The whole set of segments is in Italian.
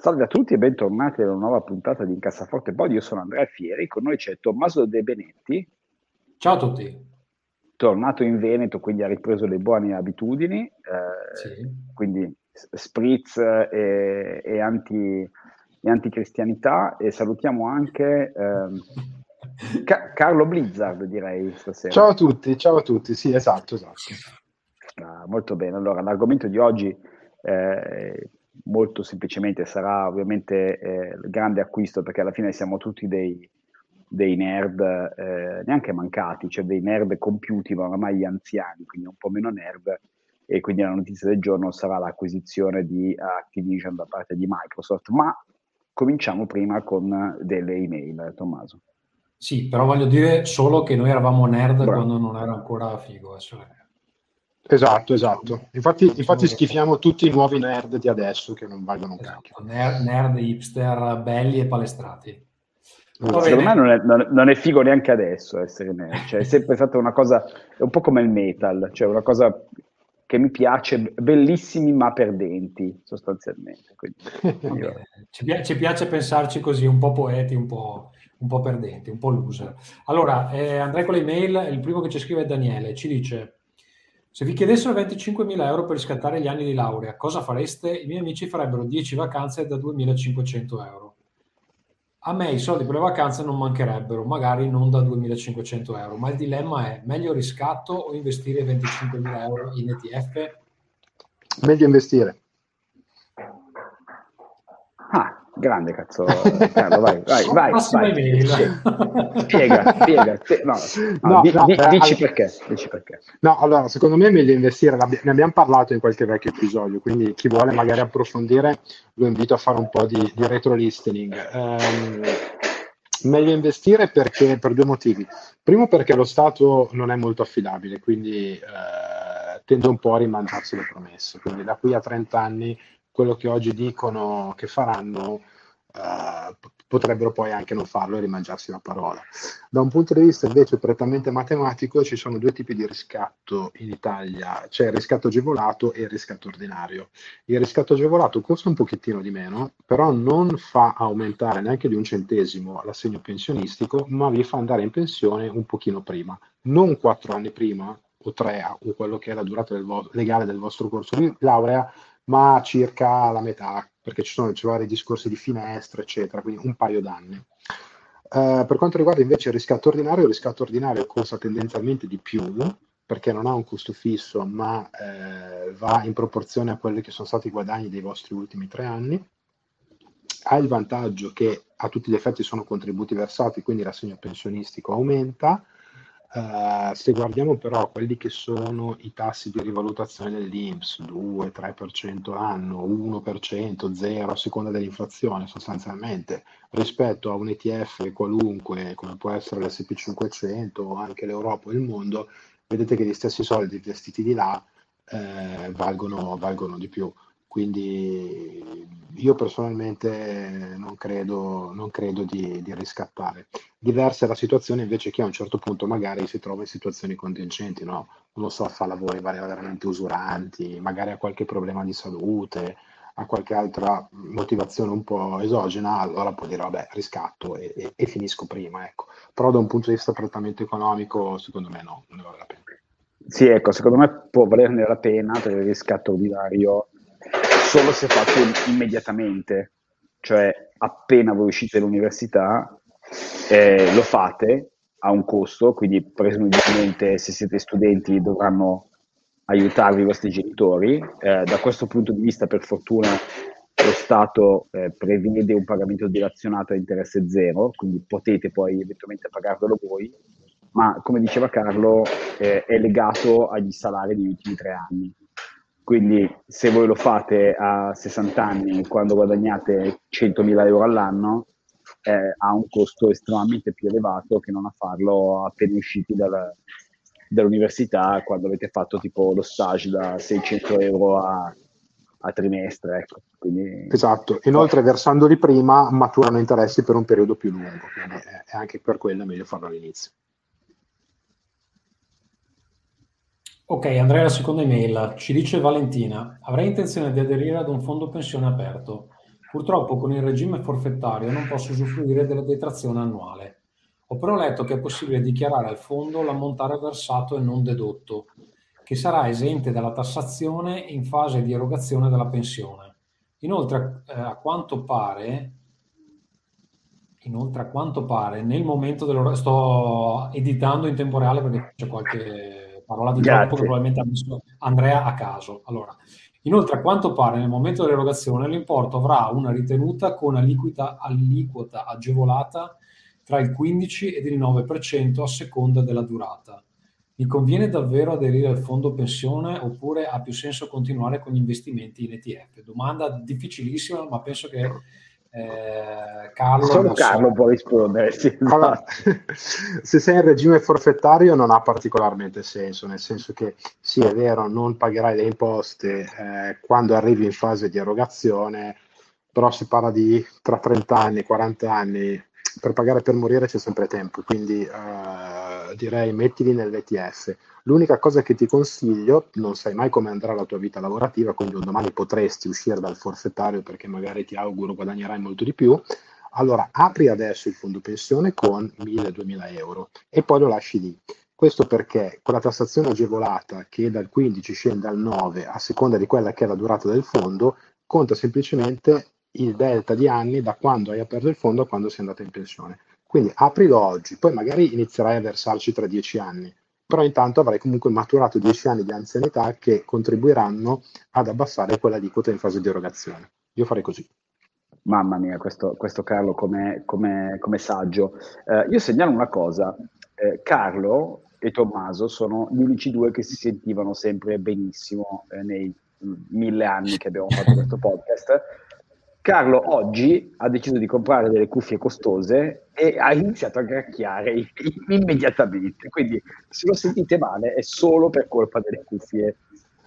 Salve a tutti e bentornati alla nuova puntata di Incassaforte Pod. Io sono Andrea Fieri, con noi c'è Tommaso De Benetti. Ciao a tutti. Tornato in Veneto, quindi ha ripreso le buone abitudini, eh, sì. quindi spritz e, e, anti, e anticristianità. E salutiamo anche eh, Ca- Carlo Blizzard, direi stasera. Ciao a tutti, ciao a tutti, sì, esatto, esatto. Ah, molto bene, allora l'argomento di oggi... Eh, molto semplicemente sarà ovviamente eh, il grande acquisto perché alla fine siamo tutti dei, dei nerd eh, neanche mancati, cioè dei nerd compiuti ma oramai anziani, quindi un po' meno nerd e quindi la notizia del giorno sarà l'acquisizione di Activision da parte di Microsoft, ma cominciamo prima con delle email, Tommaso. Sì, però voglio dire solo che noi eravamo nerd Bravo. quando non era ancora figo. Cioè... Esatto, esatto. Infatti, infatti schifiamo tutti i nuovi nerd di adesso che non valgono un esatto. cacchio. Nerd, nerd, hipster, belli e palestrati. Secondo me non è, non, non è, figo neanche adesso essere nerd, cioè è sempre stata una cosa, è un po' come il metal, cioè una cosa che mi piace, bellissimi ma perdenti sostanzialmente. Io... ci, piace, ci, piace, pensarci così, un po' poeti, un po', un po perdenti, un po' loser. Allora, eh, andrei con le mail, il primo che ci scrive è Daniele, ci dice se vi chiedessero 25.000 euro per riscattare gli anni di laurea, cosa fareste? I miei amici farebbero 10 vacanze da 2.500 euro. A me i soldi per le vacanze non mancherebbero, magari non da 2.500 euro, ma il dilemma è meglio riscatto o investire 25.000 euro in ETF? Meglio investire. Ah, Grande cazzo, Carlo, vai, vai, vai, vai. Spiega, spiega. No, no, no, di, no, di, beh, dici, allora, perché, dici perché. No, allora, secondo me è meglio investire, ne abbiamo parlato in qualche vecchio episodio, quindi chi vuole magari approfondire lo invito a fare un po' di, di retro listening. Um, meglio investire perché, per due motivi. Primo perché lo Stato non è molto affidabile, quindi eh, tende un po' a rimangiarsi le promesse. Quindi da qui a 30 anni quello che oggi dicono che faranno uh, potrebbero poi anche non farlo e rimangiarsi la parola. Da un punto di vista invece prettamente matematico ci sono due tipi di riscatto in Italia, c'è il riscatto agevolato e il riscatto ordinario. Il riscatto agevolato costa un pochettino di meno, però non fa aumentare neanche di un centesimo l'assegno pensionistico, ma vi fa andare in pensione un pochino prima, non quattro anni prima o tre o quello che è la durata del vo- legale del vostro corso di laurea, ma circa la metà, perché ci sono ci vari discorsi di finestre, eccetera, quindi un paio d'anni. Uh, per quanto riguarda invece il riscatto ordinario, il riscatto ordinario costa tendenzialmente di più perché non ha un costo fisso, ma eh, va in proporzione a quelli che sono stati i guadagni dei vostri ultimi tre anni. Ha il vantaggio che a tutti gli effetti sono contributi versati, quindi l'assegno pensionistico aumenta, Uh, se guardiamo però quelli che sono i tassi di rivalutazione dell'INPS, 2-3% l'anno, 1%, 0 a seconda dell'inflazione sostanzialmente, rispetto a un ETF qualunque come può essere l'SP500 o anche l'Europa o il mondo, vedete che gli stessi soldi investiti di là eh, valgono, valgono di più. Quindi io personalmente non credo, non credo di, di, riscattare. Diversa è la situazione invece che a un certo punto magari si trova in situazioni contingenti, no? uno so, fa lavori veramente usuranti, magari ha qualche problema di salute, ha qualche altra motivazione un po' esogena, allora può dire vabbè riscatto e, e, e finisco prima. Ecco. Però da un punto di vista prettamente economico secondo me no, non ne vale la pena. Sì, ecco, secondo me può valerne la pena per il riscatto ordinario solo se fatto immediatamente, cioè appena voi uscite dall'università eh, lo fate a un costo, quindi presumibilmente se siete studenti dovranno aiutarvi i vostri genitori. Eh, da questo punto di vista, per fortuna, lo Stato eh, prevede un pagamento dilazionato a interesse zero, quindi potete poi eventualmente pagarvelo voi, ma come diceva Carlo, eh, è legato agli salari degli ultimi tre anni Quindi se voi lo fate a 60 anni, quando guadagnate 100.000 euro all'anno, eh, ha un costo estremamente più elevato che non a farlo appena usciti dal, dall'università, quando avete fatto tipo lo stage da 600 euro a, a trimestre. Ecco. Quindi... Esatto, inoltre versandoli prima maturano interessi per un periodo più lungo, quindi è anche per quello meglio farlo all'inizio. Ok, Andrea, la seconda email. Ci dice Valentina, avrei intenzione di aderire ad un fondo pensione aperto. Purtroppo con il regime forfettario non posso usufruire della detrazione annuale. Ho però letto che è possibile dichiarare al fondo l'ammontare versato e non dedotto, che sarà esente dalla tassazione in fase di erogazione della pensione. Inoltre, eh, a quanto pare, inoltre, a quanto pare, nel momento dell'ora, sto editando in tempo reale perché c'è qualche parola di troppo che probabilmente ha messo Andrea a caso. Allora, inoltre, a quanto pare, nel momento dell'erogazione l'importo avrà una ritenuta con aliquota, aliquota agevolata tra il 15 ed il 9% a seconda della durata. Mi conviene davvero aderire al fondo pensione oppure ha più senso continuare con gli investimenti in ETF? Domanda difficilissima, ma penso che eh, Carlo Solo Carlo so. può rispondere. Sì, allora, se sei in regime forfettario non ha particolarmente senso, nel senso che sì, è vero, non pagherai le imposte eh, quando arrivi in fase di erogazione, però si parla di tra 30 anni, 40 anni, per pagare per morire c'è sempre tempo, quindi eh, direi mettili nell'ETF. L'unica cosa che ti consiglio, non sai mai come andrà la tua vita lavorativa, quindi un domani potresti uscire dal forfettario perché magari ti auguro guadagnerai molto di più, allora apri adesso il fondo pensione con 1000-2000 euro e poi lo lasci lì. Questo perché con la tassazione agevolata che dal 15 scende al 9 a seconda di quella che è la durata del fondo, conta semplicemente il delta di anni da quando hai aperto il fondo a quando sei andato in pensione. Quindi aprilo oggi, poi magari inizierai a versarci tra dieci anni, però intanto avrai comunque maturato dieci anni di anzianità che contribuiranno ad abbassare quella aliquota in fase di erogazione. Io farei così. Mamma mia, questo, questo Carlo come, come, come saggio. Eh, io segnalo una cosa, eh, Carlo e Tommaso sono gli unici due che si sentivano sempre benissimo eh, nei mille anni che abbiamo fatto questo podcast Carlo oggi ha deciso di comprare delle cuffie costose e ha iniziato a gracchiare immediatamente. Quindi, se lo sentite male, è solo per colpa delle cuffie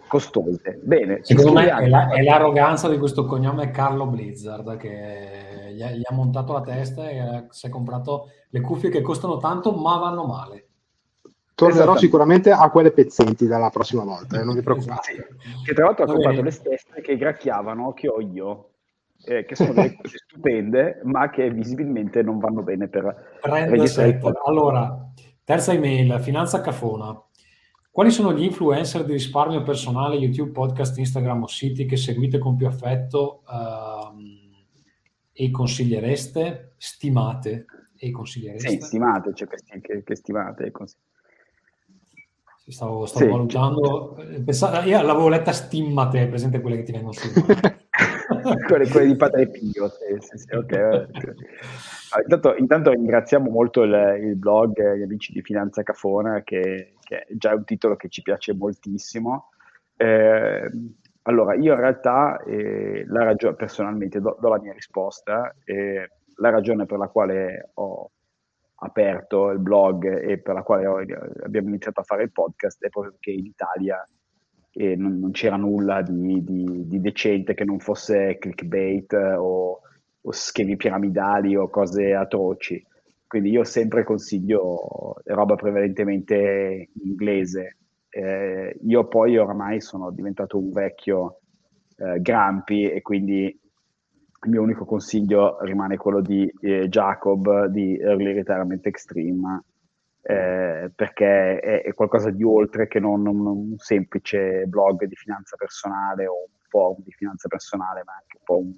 costose. Bene, secondo me è, la, è, l'arroganza di questo cognome Carlo Blizzard che gli ha, gli ha montato la testa e si è comprato le cuffie che costano tanto ma vanno male. Tornerò sicuramente a quelle pezzenti dalla prossima volta, eh, non vi preoccupate. Che tra l'altro ha comprato le stesse che gracchiavano che ho io eh, che sono delle cose stupende, ma che visibilmente non vanno bene per registrare Allora, terza email, Finanza Cafona. Quali sono gli influencer di risparmio personale, YouTube, podcast, Instagram o siti che seguite con più affetto uh, e consigliereste? Stimate e consigliereste? Sì, stimate, cioè che, che, stimate e consigliereste. Stavo, stavo sì, valutando, cioè... Pensavo, io l'avevo letta stimmate, presente quelle che ti vengono su. quelle, quelle, di Padre Pio, sì, sì, sì, okay. intanto, intanto, ringraziamo molto il, il, blog Gli Amici di Finanza Cafona, che, che, è già un titolo che ci piace moltissimo. Eh, allora, io in realtà, eh, la ragione, personalmente, do, do, la mia risposta. Eh, la ragione per la quale ho aperto il blog e per la quale ho, abbiamo iniziato a fare il podcast è proprio perché in Italia e non, non c'era nulla di, di, di, decente che non fosse clickbait o, o, schemi piramidali o cose atroci. Quindi io sempre consiglio roba prevalentemente inglese. Eh, io poi oramai sono diventato un vecchio eh, Grampi e quindi il mio unico consiglio rimane quello di eh, Jacob di Early Retirement Extreme eh, perché è, è, qualcosa di oltre che non, non, un semplice blog di finanza personale o un forum di finanza personale, ma anche un po' un,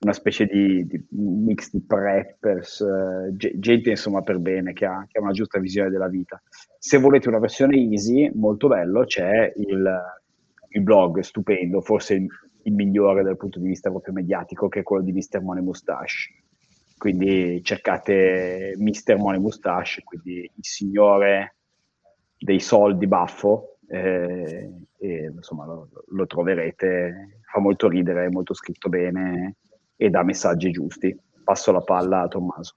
una specie di, di mix di preppers, eh, gente insomma per bene, che ha, che ha, una giusta visione della vita. Se volete una versione easy, molto bello, c'è il, il blog stupendo, forse il, il migliore dal punto di vista proprio mediatico, che è quello di Mr. Money Mustache quindi cercate Mr. Money Mustache, quindi il signore dei soldi baffo, eh, e insomma lo, lo, troverete, fa molto ridere, è molto scritto bene e dà messaggi giusti. Passo la palla a Tommaso.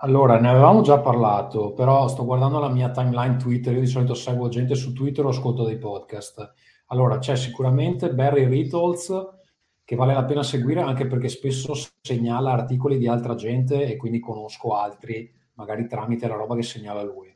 Allora, ne avevamo già parlato, però sto guardando la mia timeline Twitter, io di solito seguo gente su Twitter o ascolto dei podcast. Allora, c'è sicuramente Barry Rittles, che vale la pena seguire anche perché spesso segnala articoli di altra gente e quindi conosco altri, magari tramite la roba che segnala lui.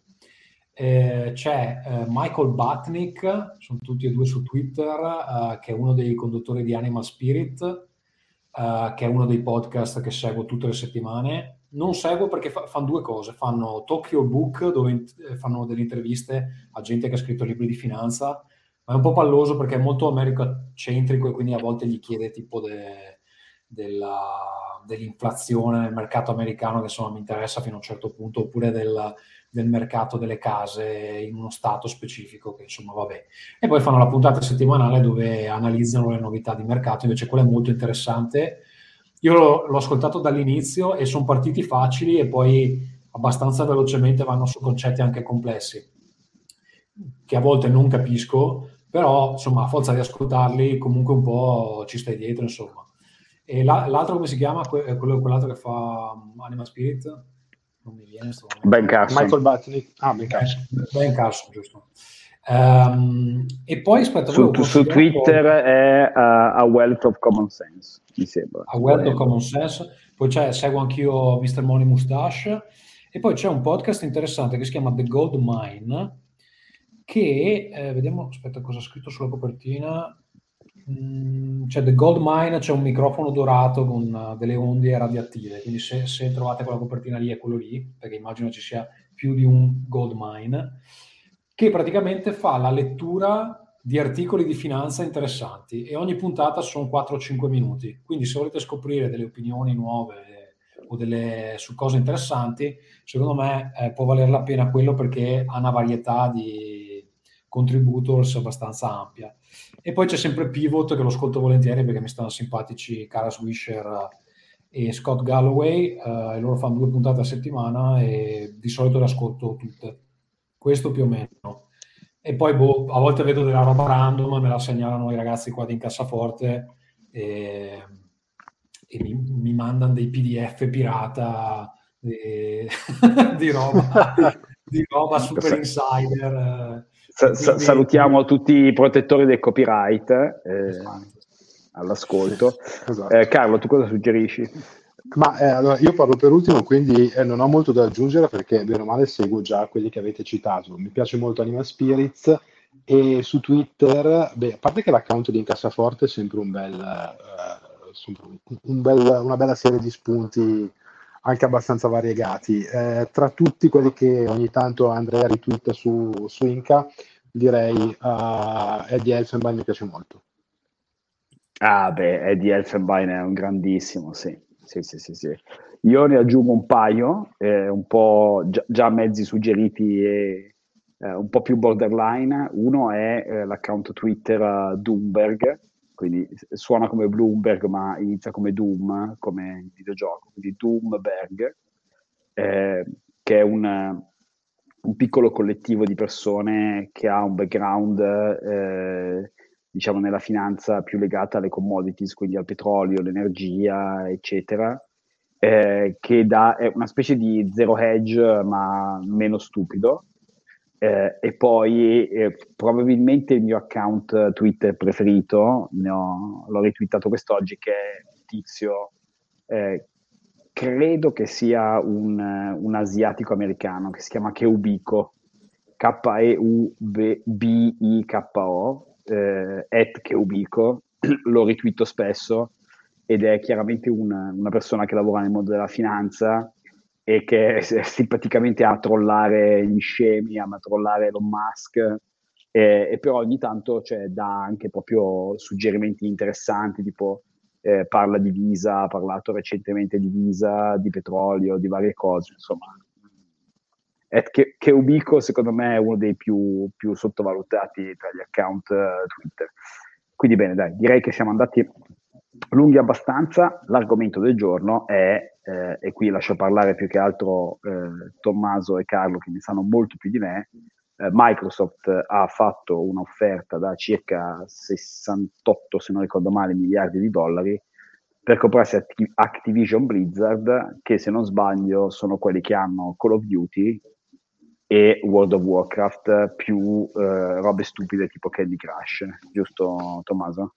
Eh, c'è eh, Michael Batnick, sono tutti e due su Twitter, eh, che è uno dei conduttori di Animal Spirit, eh, che è uno dei podcast che seguo tutte le settimane. Non seguo perché fa- fanno due cose, fanno Tokyo Book, dove in- eh, fanno delle interviste a gente che ha scritto libri di finanza, è un po' palloso perché è molto americocentrico e quindi a volte gli chiede tipo de, della, dell'inflazione nel mercato americano che insomma mi interessa fino a un certo punto, oppure del, del, mercato delle case in uno stato specifico che insomma vabbè. E poi fanno la puntata settimanale dove analizzano le novità di mercato, invece quella è molto interessante. Io l'ho, l'ho ascoltato dall'inizio e sono partiti facili e poi abbastanza velocemente vanno su concetti anche complessi che a volte non capisco, però insomma a forza di ascoltarli comunque un po' ci stai dietro insomma. E la, l'altro come si chiama? Que- quello, quell'altro che fa um, Anima Spirit? Non mi viene Ben Carson. Michael Butney ah Ben Carson. Ben Carson giusto. Um, e poi aspetta su, su Twitter è uh, A Wealth of Common Sense mi sembra. A Wealth of Common Sense. Poi c'è, seguo anch'io Mr. Money Mustache e poi c'è un podcast interessante che si chiama The Gold Mine che, eh, vediamo, aspetta cosa ha scritto sulla copertina, mm, c'è The Gold Mine, c'è un microfono dorato con uh, delle onde radioattive, quindi se, se, trovate quella copertina lì è quello lì, perché immagino ci sia più di un Gold Mine, che praticamente fa la lettura di articoli di finanza interessanti e ogni puntata sono 4-5 minuti, quindi se volete scoprire delle opinioni nuove o delle, su cose interessanti, secondo me eh, può valere la pena quello perché ha una varietà di contributors abbastanza ampia. E poi c'è sempre Pivot che lo ascolto volentieri perché mi stanno simpatici Cara Swisher e Scott Galloway eh, e loro fanno due puntate a settimana e di solito le ascolto tutte. Questo più o meno. E poi boh, a volte vedo della roba random, me la segnalano i ragazzi qua di Incassaforte e, e mi, mi mandano dei PDF pirata di, di roba, di roba super insider. Sa- salutiamo tutti i protettori del copyright eh, esatto. all'ascolto. Esatto. Eh, Carlo, tu cosa suggerisci? Ma eh, allora, io parlo per ultimo, quindi eh, non ho molto da aggiungere perché bene o male seguo già quelli che avete citato. Mi piace molto Animal Spirits e su Twitter, beh, a parte che l'account di Incassaforte è sempre un bel, uh, un bel, una bella serie di spunti anche abbastanza variegati. Eh, tra tutti quelli che ogni tanto Andrea ritwitta su, su Inca, direi uh, Eddie Elfenbein mi piace molto. Ah, beh, Eddie Elfenbein è un grandissimo, sì. Sì, sì, sì, sì. Io ne aggiungo un paio, eh, un po' già, già, mezzi suggeriti e eh, un po' più borderline. Uno è eh, l'account Twitter uh, Doomberg, quindi suona come Bloomberg ma inizia come Doom, come videogioco, quindi Doomberg, eh, che è un, un, piccolo collettivo di persone che ha un background, eh, diciamo, nella finanza più legata alle commodities, quindi al petrolio, l'energia, eccetera, eh, che dà, è una specie di zero hedge ma meno stupido, eh, e poi eh, probabilmente il mio account Twitter preferito, ho, l'ho retweetato quest'oggi, che è un tizio, eh, credo che sia un, un, asiatico americano che si chiama Keubico, K-E-U-B-I-K-O, eh, at Keubico, lo retweeto spesso ed è chiaramente una, una persona che lavora nel mondo della finanza e che è simpaticamente a trollare gli scemi, a trollare Elon Musk, e, e però ogni tanto cioè, dà anche proprio suggerimenti interessanti, tipo eh, parla di Visa, ha parlato recentemente di Visa, di petrolio, di varie cose, insomma. Che, che Ubico secondo me è uno dei più, più sottovalutati tra gli account uh, Twitter. Quindi bene, dai, direi che siamo andati lunghi abbastanza. L'argomento del giorno è eh, e qui lascio parlare più che altro eh, Tommaso e Carlo che ne sanno molto più di me, eh, Microsoft ha fatto un'offerta da circa 68, se non ricordo male, miliardi di dollari per comprarsi Activision Blizzard, che se non sbaglio sono quelli che hanno Call of Duty e World of Warcraft più eh, robe stupide tipo Candy Crush, giusto Tommaso?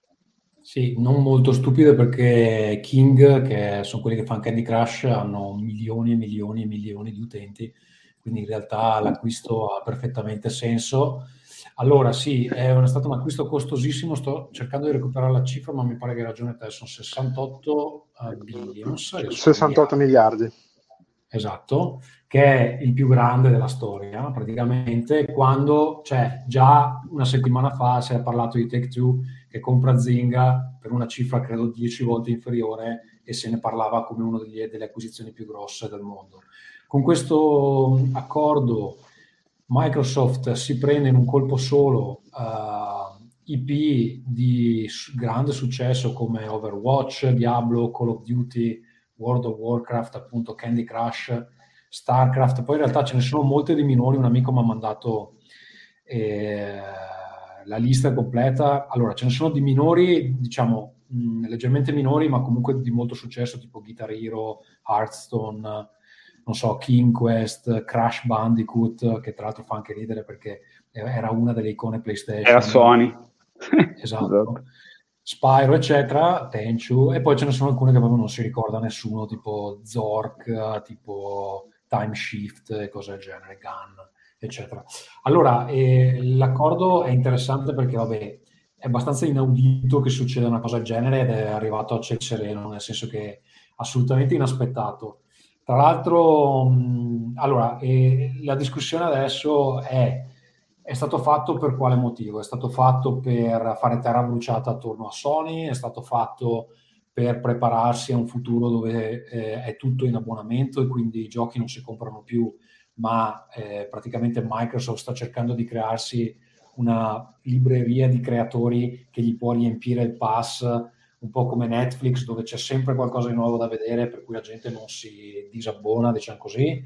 Sì, non molto stupide perché King, che sono quelli che fanno Candy Crush, hanno milioni e milioni e milioni di utenti quindi in realtà l'acquisto ha perfettamente senso. Allora sì, è stato un acquisto costosissimo, sto cercando di recuperare la cifra, ma mi pare che hai ragione te, sono 68 uh, billions. 68 miliardi. Esatto, che è il più grande della storia, praticamente, quando, cioè, già una settimana fa si era parlato di Take-Two che compra Zynga per una cifra credo 10 volte inferiore e se ne parlava come una delle acquisizioni più grosse del mondo. Con questo accordo Microsoft si prende in un colpo solo uh, eh, IP di grande successo come Overwatch, Diablo, Call of Duty, World of Warcraft, appunto Candy Crush, StarCraft, poi in realtà ce ne sono molte di minori, un amico mi ha mandato eh, la lista completa, allora ce ne sono di minori, diciamo mh, leggermente minori, ma comunque di molto successo, tipo Guitar Hero, Hearthstone, non so, King Quest, Crash Bandicoot, che tra l'altro fa anche ridere perché era una delle icone PlayStation. Era Sony. Esatto. esatto. Spyro, eccetera, Tenchu, e poi ce ne sono alcune che proprio non si ricorda nessuno, tipo Zork, tipo Time Shift cose del genere, Gun, eccetera. Allora, eh, l'accordo è interessante perché, vabbè, è abbastanza inaudito che succeda una cosa del genere ed è arrivato a ciel sereno, nel senso che è assolutamente inaspettato. Tra l'altro, mh, allora, eh, la discussione adesso è, è stato fatto per quale motivo? È stato fatto per fare terra bruciata attorno a Sony? È stato fatto per prepararsi a un futuro dove eh, è tutto in abbonamento e quindi i giochi non si comprano più, ma eh, praticamente Microsoft sta cercando di crearsi una libreria di creatori che gli può riempire il pass un po' come Netflix dove c'è sempre qualcosa di nuovo da vedere per cui la gente non si disabbona, diciamo così.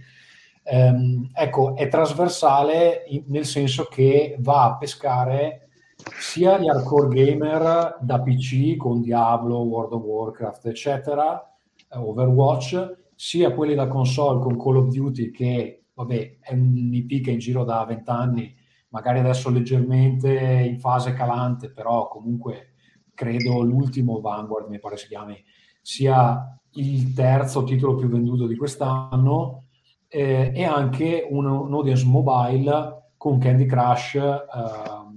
Ehm, ecco, è trasversale in, nel senso che va a pescare sia gli hardcore gamer da PC con Diablo, World of Warcraft, eccetera, eh, Overwatch, sia quelli da console con Call of Duty che, vabbè, è un IP che è in giro da 20 anni, magari adesso leggermente in fase calante, però comunque credo l'ultimo Vanguard, mi pare si chiami, sia il terzo titolo più venduto di quest'anno eh, e anche un, un, audience mobile con Candy Crush, eh,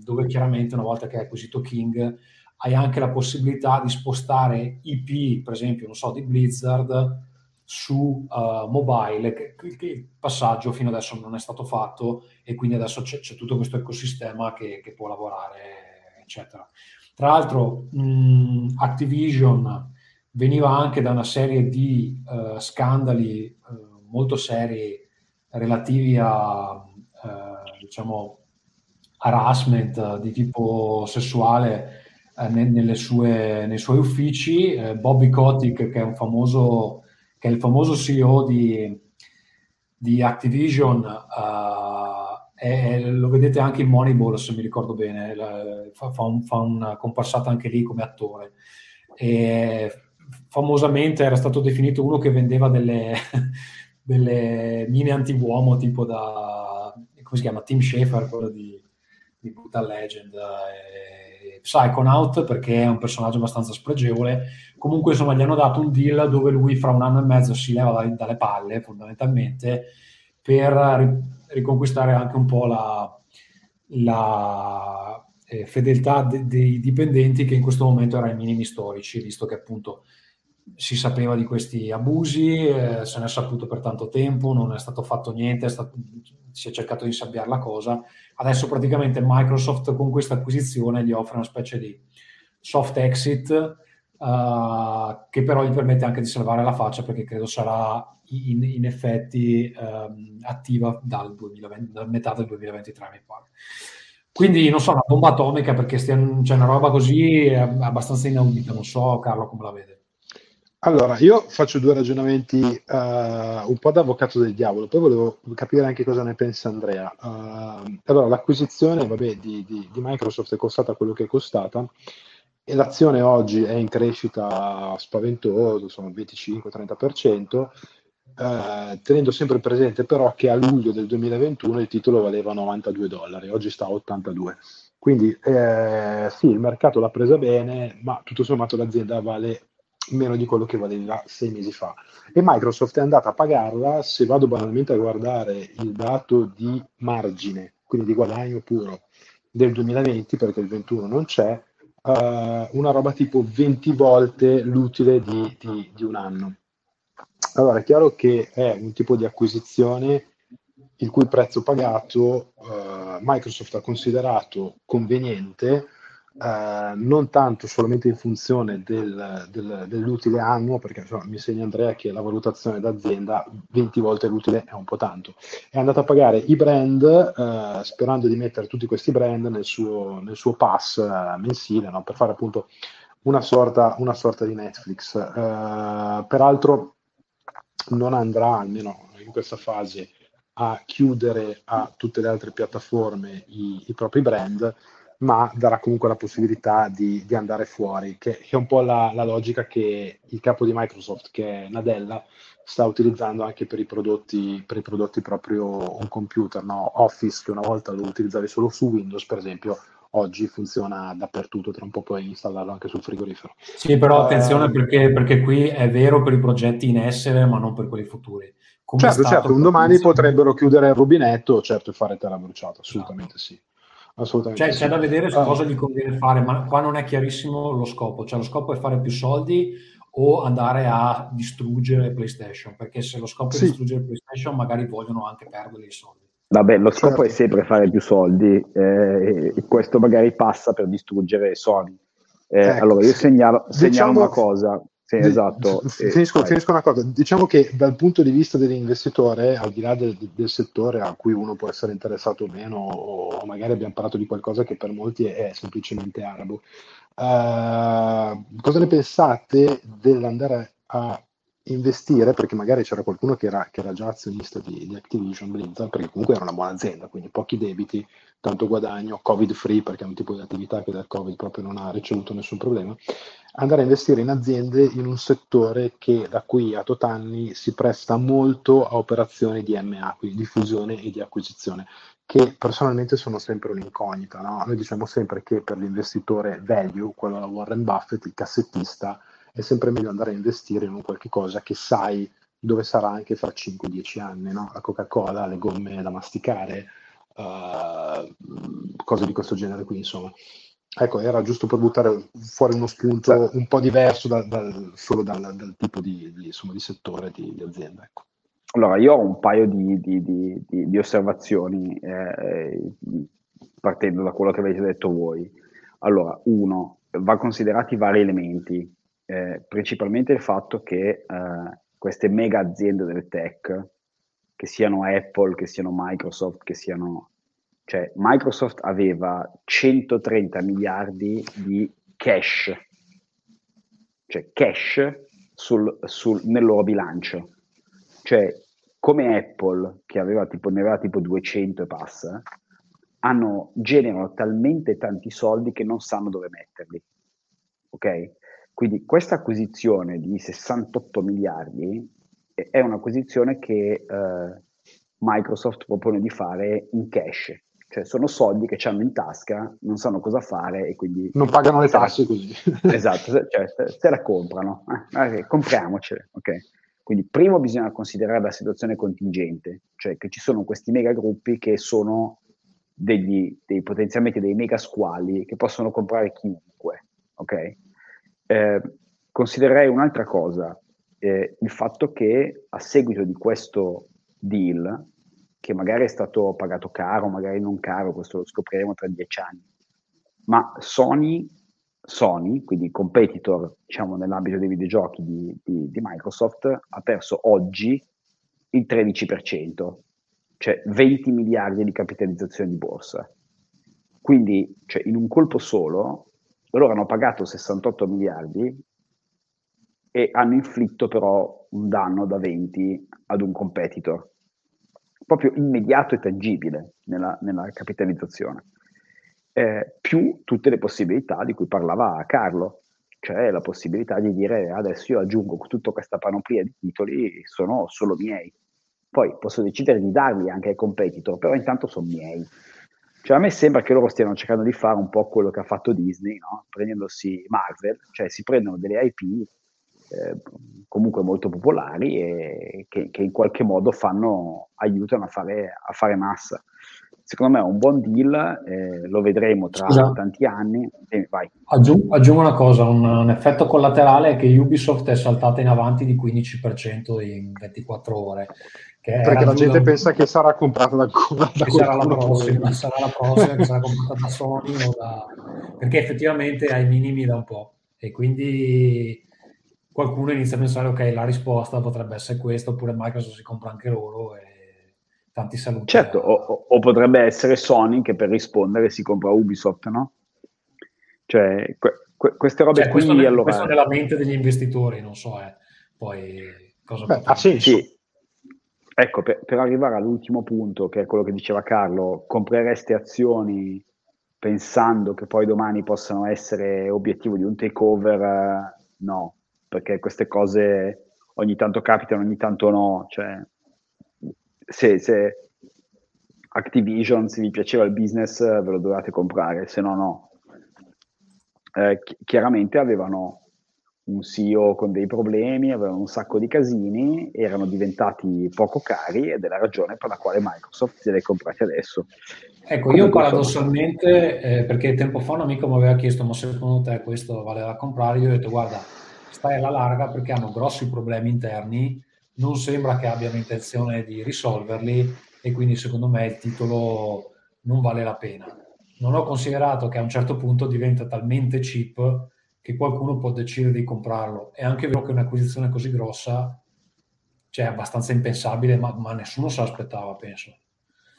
dove chiaramente una volta che hai acquisito King hai anche la possibilità di spostare IP, per esempio, non so, di Blizzard su uh, mobile, che, che, il passaggio fino adesso non è stato fatto e quindi adesso c'è, c'è tutto questo ecosistema che, che può lavorare, eccetera. Tra l'altro mh, Activision veniva anche da una serie di uh, scandali uh, molto seri relativi a diciamo harassment di tipo sessuale sue, nei suoi uffici. Bobby Kotick, che è un famoso che è il famoso CEO di, di Activision, e lo vedete anche in Moneyball, se mi ricordo bene, fa, fa, un, fa una comparsata anche lì come attore. E famosamente era stato definito uno che vendeva delle, delle mine anti-uomo tipo da, come si chiama, Tim Schafer, quello di, di Brutal Legend, e Psychonaut, perché è un personaggio abbastanza spregevole. Comunque, insomma, gli hanno dato un deal dove lui fra un anno e mezzo si leva dalle, dalle palle, fondamentalmente, per riconquistare anche un po' la, la eh, fedeltà de- dei dipendenti che in questo momento era ai minimi storici, visto che appunto si sapeva di questi abusi, eh, se ne è saputo per tanto tempo, non è stato fatto niente, è stato, si è cercato di sabbiare la cosa. Adesso praticamente Microsoft con questa acquisizione gli offre una specie di soft exit uh, che però gli permette anche di salvare la faccia perché credo sarà in, in effetti um, attiva dal, 2020, dal metà del 2023 mi pare. Quindi non so, una bomba atomica perché stiamo, c'è una roba così abbastanza inaudita, non so Carlo come la vede. Allora, io faccio due ragionamenti uh, un po' da avvocato del diavolo, poi volevo capire anche cosa ne pensa Andrea. Uh, allora, l'acquisizione vabbè, di, di, di, Microsoft è costata quello che è costata e l'azione oggi è in crescita spaventosa, sono 25-30%, uh, tenendo sempre presente però che a luglio del 2021 il titolo valeva 92 dollari, oggi sta a 82. Quindi eh, sì, il mercato l'ha presa bene, ma tutto sommato l'azienda vale meno di quello che valeva sei mesi fa. E Microsoft è andata a pagarla, se vado banalmente a guardare il dato di margine, quindi di guadagno puro del 2020, perché il 21 non c'è, uh, una roba tipo 20 volte l'utile di, di, di un anno. Allora è chiaro che è un tipo di acquisizione il cui prezzo pagato uh, Microsoft ha considerato conveniente Uh, non tanto solamente in funzione del, del, dell'utile annuo, perché insomma, mi insegna Andrea che la valutazione d'azienda 20 volte l'utile è un po' tanto. È andato a pagare i brand uh, sperando di mettere tutti questi brand nel suo, nel suo pass uh, mensile no? per fare appunto una sorta, una sorta di Netflix. peraltro non andrà, almeno in questa fase, a chiudere a tutte le altre piattaforme i, i propri brand ma darà comunque la possibilità di, di andare fuori, che, che, è un po' la, la, logica che il capo di Microsoft, che è Nadella, sta utilizzando anche per i prodotti, per i prodotti proprio un computer, no? Office, che una volta lo utilizzavi solo su Windows, per esempio, oggi funziona dappertutto, tra un po' puoi installarlo anche sul frigorifero. Sì, però attenzione uh, perché, perché, qui è vero per i progetti in essere, ma non per quelli futuri. Come certo, certo, un domani potrebbero chiudere il rubinetto, certo, e fare terra bruciata, assolutamente esatto. sì. Assolutamente. Cioè, c'è da vedere su ah. cosa gli conviene fare, ma qua non è chiarissimo lo scopo. Cioè, lo scopo è fare più soldi o andare a distruggere PlayStation, perché se lo scopo sì. è distruggere PlayStation, magari vogliono anche perdere i soldi. Vabbè, lo scopo certo. è sempre fare più soldi eh, e questo magari passa per distruggere Sony. Eh, ecco, allora, io segnalo, segnalo diciamo, una cosa. Sì, esatto. Finisco, finisco, una cosa. Diciamo che dal punto di vista dell'investitore, al di là del, del, settore a cui uno può essere interessato o meno, o magari abbiamo parlato di qualcosa che per molti è, semplicemente arabo, uh, cosa ne pensate dell'andare a investire? Perché magari c'era qualcuno che era, che era già azionista di, di Activision Blizzard, perché comunque era una buona azienda, quindi pochi debiti, tanto guadagno, covid free, perché è un tipo di attività che dal covid proprio non ha ricevuto nessun problema andare a investire in aziende in un settore che da qui a tot anni si presta molto a operazioni di MA, quindi di fusione e di acquisizione, che personalmente sono sempre un'incognita. No? Noi diciamo sempre che per l'investitore value, quello da Warren Buffett, il cassettista, è sempre meglio andare a investire in un qualche cosa che sai dove sarà anche fra 5-10 anni, no? la Coca-Cola, le gomme da masticare, uh, cose di questo genere qui, insomma. Ecco, era giusto per buttare fuori uno spunto un po' diverso da, da, solo dal, dal, tipo di, di, insomma, di settore di, di azienda. Ecco. Allora, io ho un paio di, di osservazioni eh, partendo da quello che avete detto voi. Allora, uno, va considerati vari elementi, eh, principalmente il fatto che eh, queste mega aziende del tech, che siano Apple, che siano Microsoft, che siano cioè, Microsoft aveva 130 miliardi di cash, cioè cash sul, sul, nel loro bilancio. Cioè, come Apple, che aveva tipo, ne aveva tipo 200 e passa, hanno, generano talmente tanti soldi che non sanno dove metterli. Ok? Quindi questa acquisizione di 68 miliardi è un'acquisizione che eh, Microsoft propone di fare in cash cioè sono soldi che hanno in tasca, non sanno cosa fare e quindi... Non pagano le tasse così. Esatto, cioè se la comprano, eh, compriamocele, ok? Quindi primo bisogna considerare la situazione contingente, cioè che ci sono questi mega gruppi che sono degli, dei, potenzialmente dei mega squali che possono comprare chiunque, ok? Eh, considererei un'altra cosa, eh, il fatto che a seguito di questo deal che magari è stato pagato caro, magari non caro, questo lo scopriremo tra dieci anni. Ma Sony, Sony quindi competitor diciamo, nell'ambito dei videogiochi di, di, di Microsoft, ha perso oggi il 13%, cioè 20 miliardi di capitalizzazione di borsa. Quindi cioè, in un colpo solo, loro hanno pagato 68 miliardi e hanno inflitto però un danno da 20 ad un competitor, proprio immediato e tangibile nella, nella capitalizzazione, eh, più tutte le possibilità di cui parlava Carlo, cioè la possibilità di dire adesso io aggiungo tutta questa panoplia di titoli, sono solo miei. Poi posso decidere di darli anche ai competitor, però intanto sono miei. Cioè, a me sembra che loro stiano cercando di fare un po' quello che ha fatto Disney, no? prendendosi Marvel, cioè si prendono delle IP eh, comunque molto popolari e che, che, in qualche modo fanno, aiutano a fare, a fare massa. Secondo me è un buon deal, eh, lo vedremo tra Scusa. tanti anni. Eh, aggiungo, aggiungo, una cosa, un, un, effetto collaterale è che Ubisoft è saltata in avanti di 15% in 24 ore. Perché la gente un... pensa che sarà comprata da, da che sarà la prossima, sarà la prossima che sarà comprata da Sony da... perché effettivamente ha i minimi da un po' e quindi qualcuno inizia a pensare ok la risposta potrebbe essere questa oppure Microsoft si compra anche loro e tanti saluti certo o, o potrebbe essere Sony che per rispondere si compra Ubisoft no? cioè que, que, queste robe cioè, qui questo, allora... questo nella mente degli investitori non so eh. poi cosa Beh, ha senso sì. Ecco per, per arrivare all'ultimo punto che è quello che diceva Carlo comprereste azioni pensando che poi domani possano essere obiettivo di un takeover no perché queste cose ogni tanto capitano, ogni tanto no. Cioè, se, se Activision, se vi piaceva il business, ve lo dovete comprare, se no no. Eh, chi- chiaramente avevano un CEO con dei problemi, avevano un sacco di casini, erano diventati poco cari ed è la ragione per la quale Microsoft se li ha comprati adesso. Ecco, Come io paradossalmente, eh, perché tempo fa un amico mi aveva chiesto ma secondo te questo vale da comprare, io ho detto guarda, stai alla larga perché hanno grossi problemi interni, non sembra che abbiano intenzione di risolverli e quindi secondo me il titolo non vale la pena. Non ho considerato che a un certo punto diventa talmente cheap che qualcuno può decidere di comprarlo. È anche vero che un'acquisizione così grossa cioè, è abbastanza impensabile, ma, ma nessuno se l'aspettava, penso.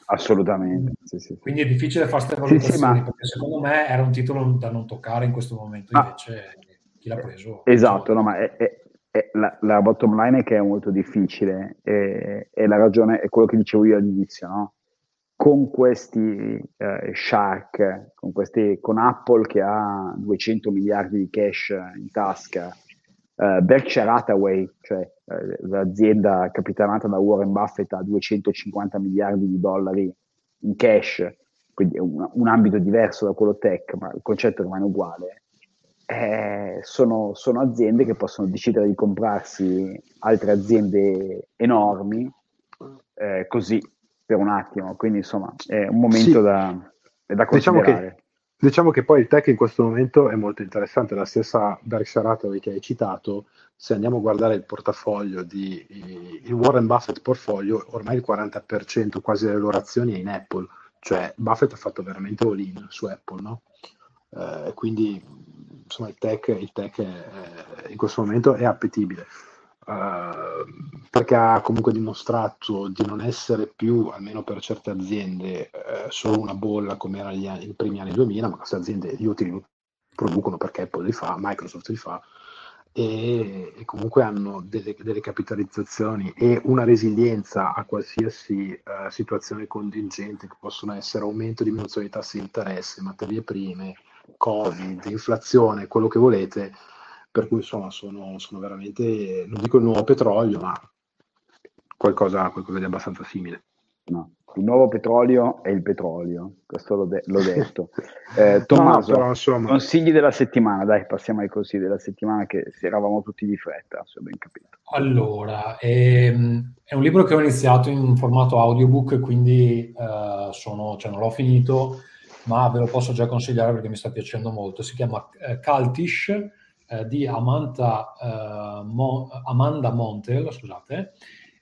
Assolutamente. Sì, sì. Quindi è difficicile fare queste valutazioni, sì, ma... perché secondo me era un titolo da non toccare in questo momento, invece chi l'ha preso. Esatto, no, ma è, è, è la, la, bottom line è che è molto difficile e, la ragione è quello che dicevo io all'inizio, no? Con questi eh, shark, con, questi, con Apple che ha 200 miliardi di cash in tasca, eh, Berkshire Hathaway, cioè eh, l'azienda capitanata da Warren Buffett ha 250 miliardi di dollari in cash, quindi è un, un ambito diverso da quello tech, ma il concetto rimane uguale. Eh, sono, sono, aziende che possono decidere di comprarsi altre aziende enormi eh, così per un attimo. Quindi insomma è un momento sì. da, da diciamo che, diciamo che, poi il tech in questo momento è molto interessante. La stessa Berkshire Hathaway che hai citato, se andiamo a guardare il portafoglio di il Warren Buffett portfolio, ormai il 40% quasi delle loro azioni è in Apple. Cioè Buffett ha fatto veramente all-in su Apple, no? Eh, quindi insomma, il tech, il tech è, in questo momento è appetibile. Uh, perché ha comunque dimostrato di non essere più, almeno per certe aziende, uh, solo una bolla come era gli anni, primi anni 2000, ma queste aziende li utili producono perché Apple li fa, Microsoft li fa, e, e comunque hanno delle, delle, capitalizzazioni e una resilienza a qualsiasi uh, situazione contingente, che possono essere aumento, diminuzione di tassi di interesse, materie prime, Covid, inflazione, quello che volete, per cui insomma sono, sono veramente, non dico il nuovo petrolio, ma qualcosa, qualcosa di abbastanza simile. No, il nuovo petrolio è il petrolio, questo l'ho, de- l'ho detto. Eh, Tommaso, no, però, insomma... consigli della settimana, dai, passiamo ai consigli della settimana che eravamo tutti di fretta, se ho ben capito. Allora, ehm, è un libro che ho iniziato in formato audiobook, quindi eh, sono, cioè non l'ho finito, ma ve lo posso già consigliare perché mi sta piacendo molto. Si chiama eh, Cultish eh, di Amanda, eh, Mo- Amanda Montel, scusate,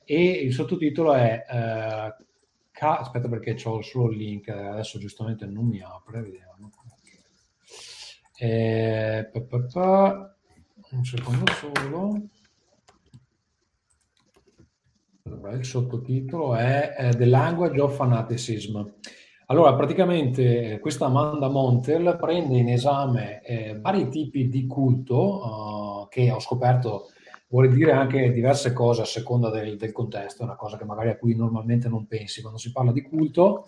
e il sottotitolo è eh, Ca- aspetta perché ho solo il link, adesso giustamente non mi apre, vediamo. Eh, pa, pa, pa. Un secondo solo. Il sottotitolo è eh, The Language of Fanaticism allora, praticamente questa Amanda Montel prende in esame eh, vari tipi di culto uh, che ho scoperto vuole dire anche diverse cose a seconda del, del contesto, una cosa che magari a cui normalmente non pensi quando si parla di culto,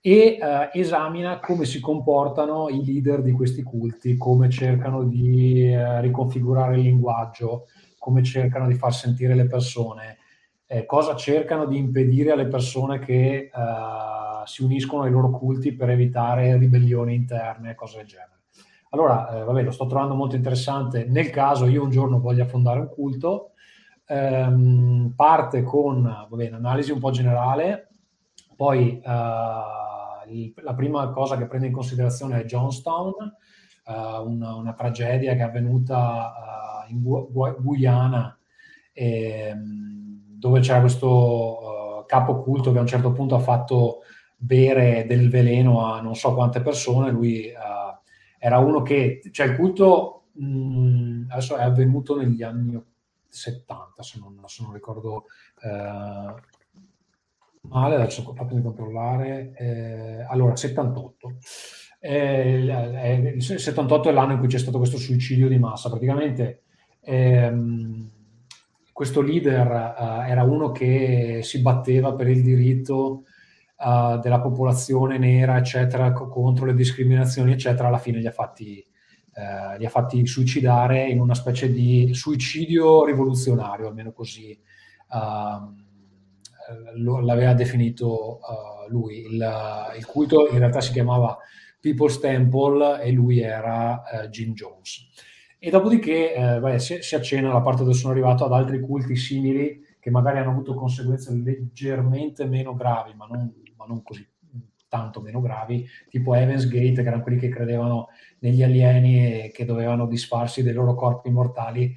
e eh, esamina come si comportano i leader di questi culti, come cercano di eh, riconfigurare il linguaggio, come cercano di far sentire le persone, eh, cosa cercano di impedire alle persone che eh, si uniscono ai loro culti per evitare ribellioni interne, cose del genere. Allora, eh, vabbè, lo sto trovando molto interessante. Nel caso io un giorno voglia fondare un culto, ehm, parte con vabbè, un'analisi un po' generale, poi eh, la prima cosa che prende in considerazione è Johnstown, eh, una, una, tragedia che è avvenuta eh, in Gu- Guyana, ehm, dove c'era questo eh, capo culto che a un certo punto ha fatto bere del veleno a non so quante persone, lui era uno che, cioè il culto mh, mm, adesso è avvenuto negli anni 70, se non, se non ricordo eh, male, adesso fatemi controllare, eh, allora 78. Eh, il 78 è l'anno in cui c'è stato questo suicidio di massa, praticamente ehm, questo leader eh, era uno che si batteva per il diritto uh, della popolazione nera, eccetera, co- contro le discriminazioni, eccetera, alla fine li ha fatti, uh, li ha fatti suicidare in una specie di suicidio rivoluzionario, almeno così uh, l'aveva definito eh, lui. Il, il, culto in realtà si chiamava People's Temple e lui era Jim Jones. E dopodiché eh, beh, si, si, accenna la parte dove sono arrivato ad altri culti simili che magari hanno avuto conseguenze leggermente meno gravi, ma non non così tanto meno gravi, tipo Evans Gate, che erano quelli che credevano negli alieni e che dovevano disfarsi dei loro corpi mortali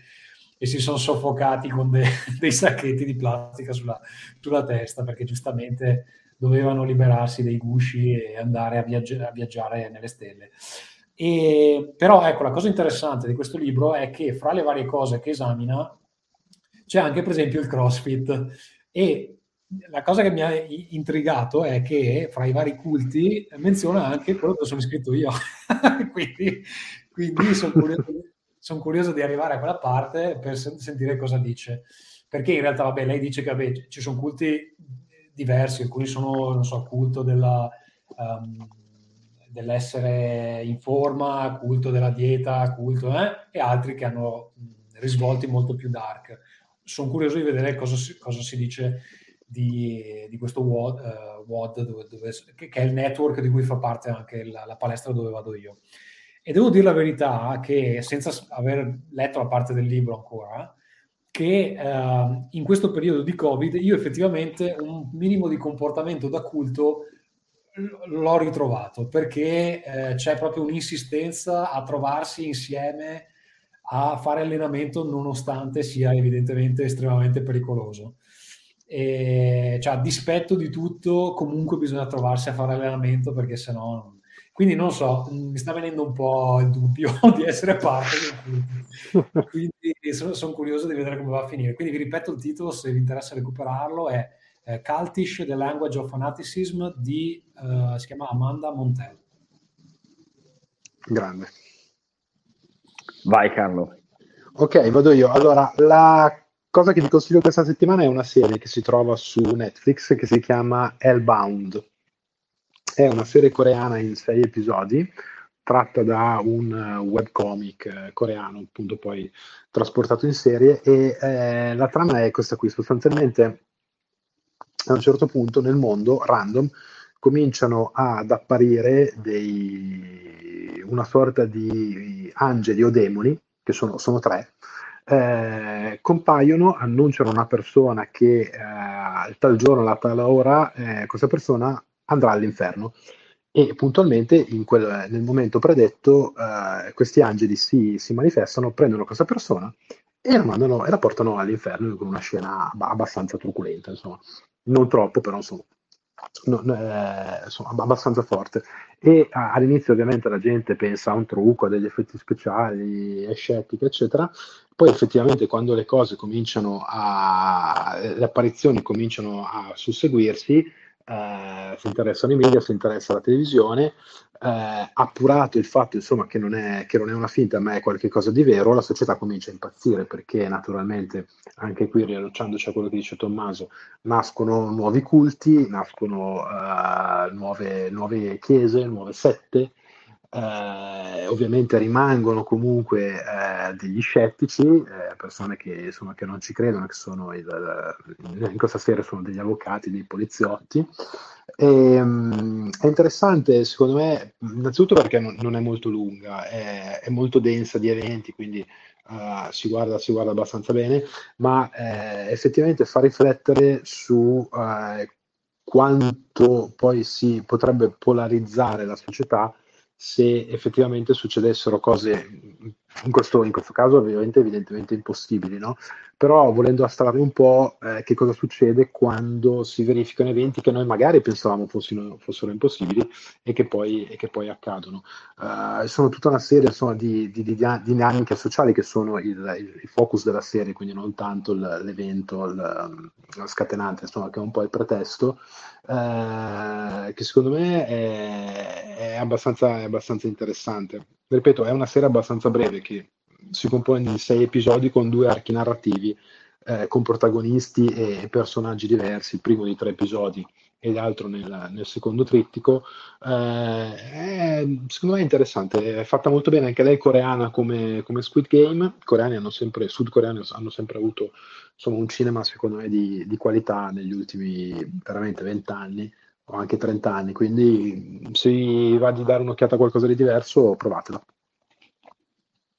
e si sono soffocati con de- dei sacchetti di plastica sulla, sulla, testa perché giustamente dovevano liberarsi dei gusci e andare a, viaggi- a viaggiare nelle stelle. E, però ecco, la cosa interessante di questo libro è che fra le varie cose che esamina c'è anche per esempio il CrossFit e la cosa che mi ha intrigato è che fra i vari culti menziona anche quello che sono iscritto io. quindi, quindi sono, curioso, sono, curioso, di arrivare a quella parte per sentire cosa dice. Perché in realtà, vabbè, lei dice che vabbè, ci sono culti diversi, alcuni sono, non so, culto della, um, dell'essere in forma, culto della dieta, culto, eh, e altri che hanno risvolti molto più dark. Sono curioso di vedere cosa si, cosa si dice di, di questo WOD, uh, WOD dove, dove, che, che, è il network di cui fa parte anche la, la, palestra dove vado io. E devo dire la verità che, senza aver letto la parte del libro ancora, che uh, in questo periodo di Covid io effettivamente un minimo di comportamento da culto l'ho ritrovato perché eh, c'è proprio un'insistenza a trovarsi insieme a fare allenamento nonostante sia evidentemente estremamente pericoloso. E, cioè, a dispetto di tutto, comunque bisogna trovarsi a fare allenamento perché sennò. Quindi non so, mi sta venendo un po' il dubbio di essere parte del Quindi sono, sono, curioso di vedere come va a finire. Quindi vi ripeto il titolo se vi interessa recuperarlo: è eh, Cultish The Language of Fanaticism di uh, si chiama Amanda Montel. Grande. Vai Carlo. Ok, vado io. Allora, la cosa che vi consiglio questa settimana è una serie che si trova su Netflix che si chiama Hellbound. È una serie coreana in sei episodi, tratta da un webcomic eh, coreano, appunto poi trasportato in serie, e eh, la trama è questa qui, sostanzialmente a un certo punto nel mondo, random, cominciano ad apparire dei, una sorta di angeli o demoni, che sono, sono tre, eh, compaiono, annunciano una persona che eh, tal giorno, alla tal ora, eh, questa persona andrà all'inferno. E puntualmente quel, nel momento predetto eh, questi angeli si, si, manifestano, prendono questa persona e la, mandano, e la portano all'inferno con una scena abbastanza truculenta, insomma. Non troppo, però insomma, no, eh, abbastanza forte. E a, all'inizio ovviamente la gente pensa a un trucco, a degli effetti speciali, è scettica, eccetera. Poi effettivamente quando le cose cominciano a, le apparizioni cominciano a susseguirsi, eh, si interessano i media, si interessa la televisione, eh, appurato il fatto insomma, che, non è, che non è una finta ma è qualcosa di vero, la società comincia a impazzire perché naturalmente anche qui riallacciandoci a quello che dice Tommaso, nascono nuovi culti, nascono uh, nuove, nuove chiese, nuove sette, eh, ovviamente rimangono comunque eh, degli scettici, eh, persone che, insomma, che, non ci credono, che sono il, in questa serie sono degli avvocati, dei poliziotti. E, um, è interessante secondo me, innanzitutto perché non, non è molto lunga, è, è, molto densa di eventi, quindi uh, si, guarda, si, guarda, abbastanza bene, ma eh, effettivamente fa riflettere su uh, quanto poi si potrebbe polarizzare la società se effettivamente succedessero cose, in questo, in questo caso ovviamente evidentemente impossibili, no? però volendo astrarre un po' eh, che cosa succede quando si verificano eventi che noi magari pensavamo fossero, fossero impossibili e che poi, e che poi accadono. Uh, sono tutta una serie insomma, di, di, di, dinamiche sociali che sono il, il, focus della serie, quindi non tanto l'evento, il, scatenante, insomma, che è un po' il pretesto, uh, che secondo me è, è, abbastanza, è abbastanza interessante. Ripeto, è una serie abbastanza breve che si compone di sei episodi con due archi narrativi eh, con protagonisti e personaggi diversi, il primo di tre episodi e l'altro nel, nel secondo trittico. Eh, è, secondo me è interessante, è fatta molto bene anche lei coreana come, come Squid Game, i coreani hanno sempre, sudcoreani hanno sempre avuto insomma, un cinema secondo me di, di qualità negli ultimi veramente vent'anni o anche 30 anni, quindi se va di dare un'occhiata a qualcosa di diverso, provatela.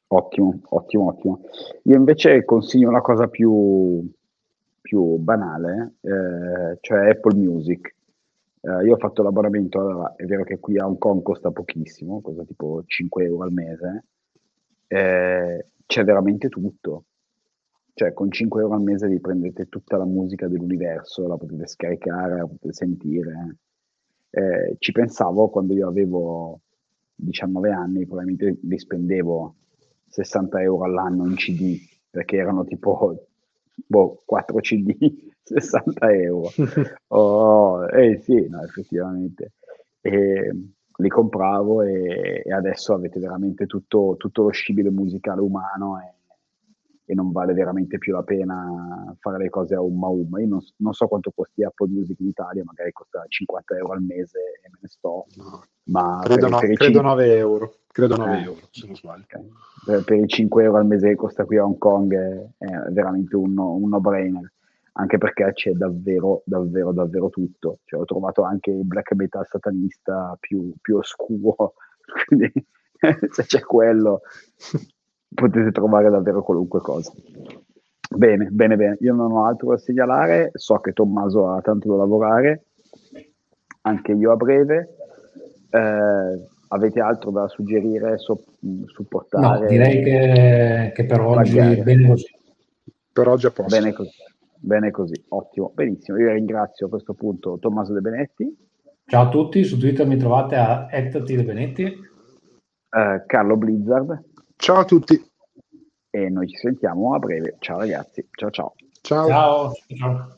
Ottimo, ottimo, ottimo. Io invece consiglio una cosa più, più banale, eh, cioè Apple Music. Eh, io ho fatto l'abbonamento, è vero che qui a Hong Kong costa pochissimo, costa tipo 5 euro al mese, eh, c'è veramente tutto. Cioè con 5 euro al mese vi prendete tutta la musica dell'universo, la potete scaricare, la potete sentire. Eh, ci pensavo quando io avevo 19 anni, probabilmente li spendevo 60 euro all'anno in CD, perché erano tipo boh, 4 CD, 60 euro. oh, eh sì, no, effettivamente. E, li compravo e, e, adesso avete veramente tutto, tutto lo scibile musicale umano e, e, non vale veramente più la pena fare le cose a umma umma. Io non, non, so quanto costi Apple Music in Italia, magari costa 50 euro al mese e me ne sto. No, ma credo, per, no, per credo 9 euro credo 9 eh, euro se non sbaglio. Okay. Per, per, i 5 euro al mese che costa qui a Hong Kong è, è veramente un, un no-brainer, anche perché c'è davvero, davvero, davvero tutto. Cioè, ho trovato anche il black metal satanista più, più oscuro, quindi se c'è quello potete trovare davvero qualunque cosa. Bene, bene, bene. Io non ho altro da segnalare, so che Tommaso ha tanto da lavorare, anche io a breve. Eh, Avete altro da suggerire, so, supportare? No, direi che, che per oggi è bene così. Per oggi a posto. Bene così. Bene così, ottimo, benissimo. Io ringrazio a questo punto Tommaso De Benetti. Ciao a tutti, su Twitter mi trovate a De Benetti. Uh, Carlo Blizzard. Ciao a tutti. E noi ci sentiamo a breve. Ciao ragazzi, ciao ciao. Ciao. ciao.